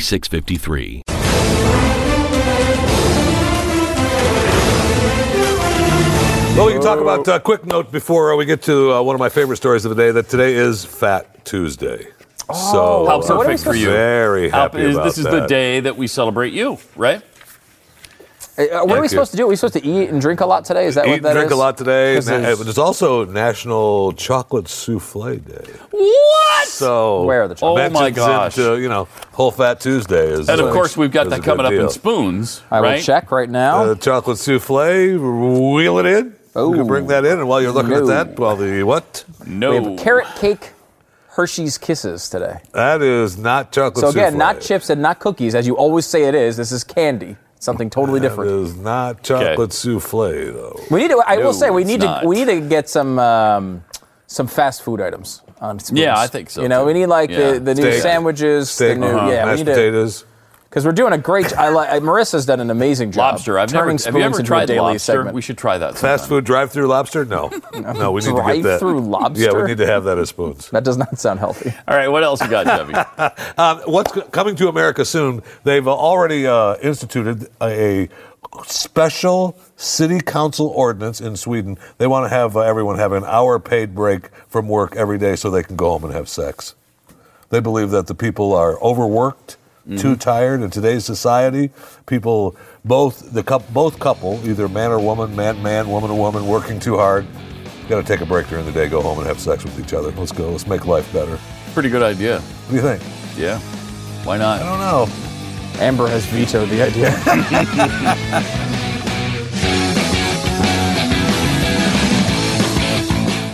653. Well, we can talk about a uh, quick note before uh, we get to uh, one of my favorite stories of the day. That today is Fat Tuesday. Oh, so how uh, perfect for you! Very happy is, about This is that. the day that we celebrate you, right? Uh, what Thank are we supposed to do? Are we supposed to eat and drink a lot today? Is that eat what that drink is? a lot today. Na- there's also National Chocolate Souffle Day. What? So where are the chocolates? Oh my gosh! Into, you know, whole Fat Tuesday is. And of uh, course, we've got that coming up deal. in spoons. I will right? check right now. Uh, chocolate souffle, wheel it in. Oh. You can bring that in, and while you're looking No. at that, well, the what? No. We have carrot cake Hershey's Kisses today. That is not chocolate So again, souffle. not chips and not cookies, as you always say it is. This is candy. Something totally That different. It is not chocolate souffle, though. We need to. I No, will say we it's need not. to. We need to get some um, some fast food items on spoons. Yeah, I think so, You know, too. we need like Yeah. the, the new Steak. sandwiches. Steak, the new, uh-huh, yeah, we mashed need to potatoes. Because we're doing a great. I like Marissa's done an amazing job. Lobster. I've never. turning Have you spoons ever into tried a daily lobster? segment. We should try that. Fast food drive-through lobster? No, no, we need to get that. Drive-through lobster? Yeah, we need to have that as spoons. That does not sound healthy. All right. What else you got, Debbie? Um, what's coming to America soon? They've already uh, instituted a, a special city council ordinance in Sweden. They want to have uh, everyone have an hour paid break from work every day so they can go home and have sex. They believe that the people are overworked, too tired in today's society. People, both the coup both couple, either man or woman, man man, woman or woman, working too hard. Got to take a break during the day, go home and have sex with each other. Let's go. Let's make life better. Pretty good idea. What do you think? Yeah. Why not? I don't know. Amber has vetoed the idea.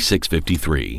4653.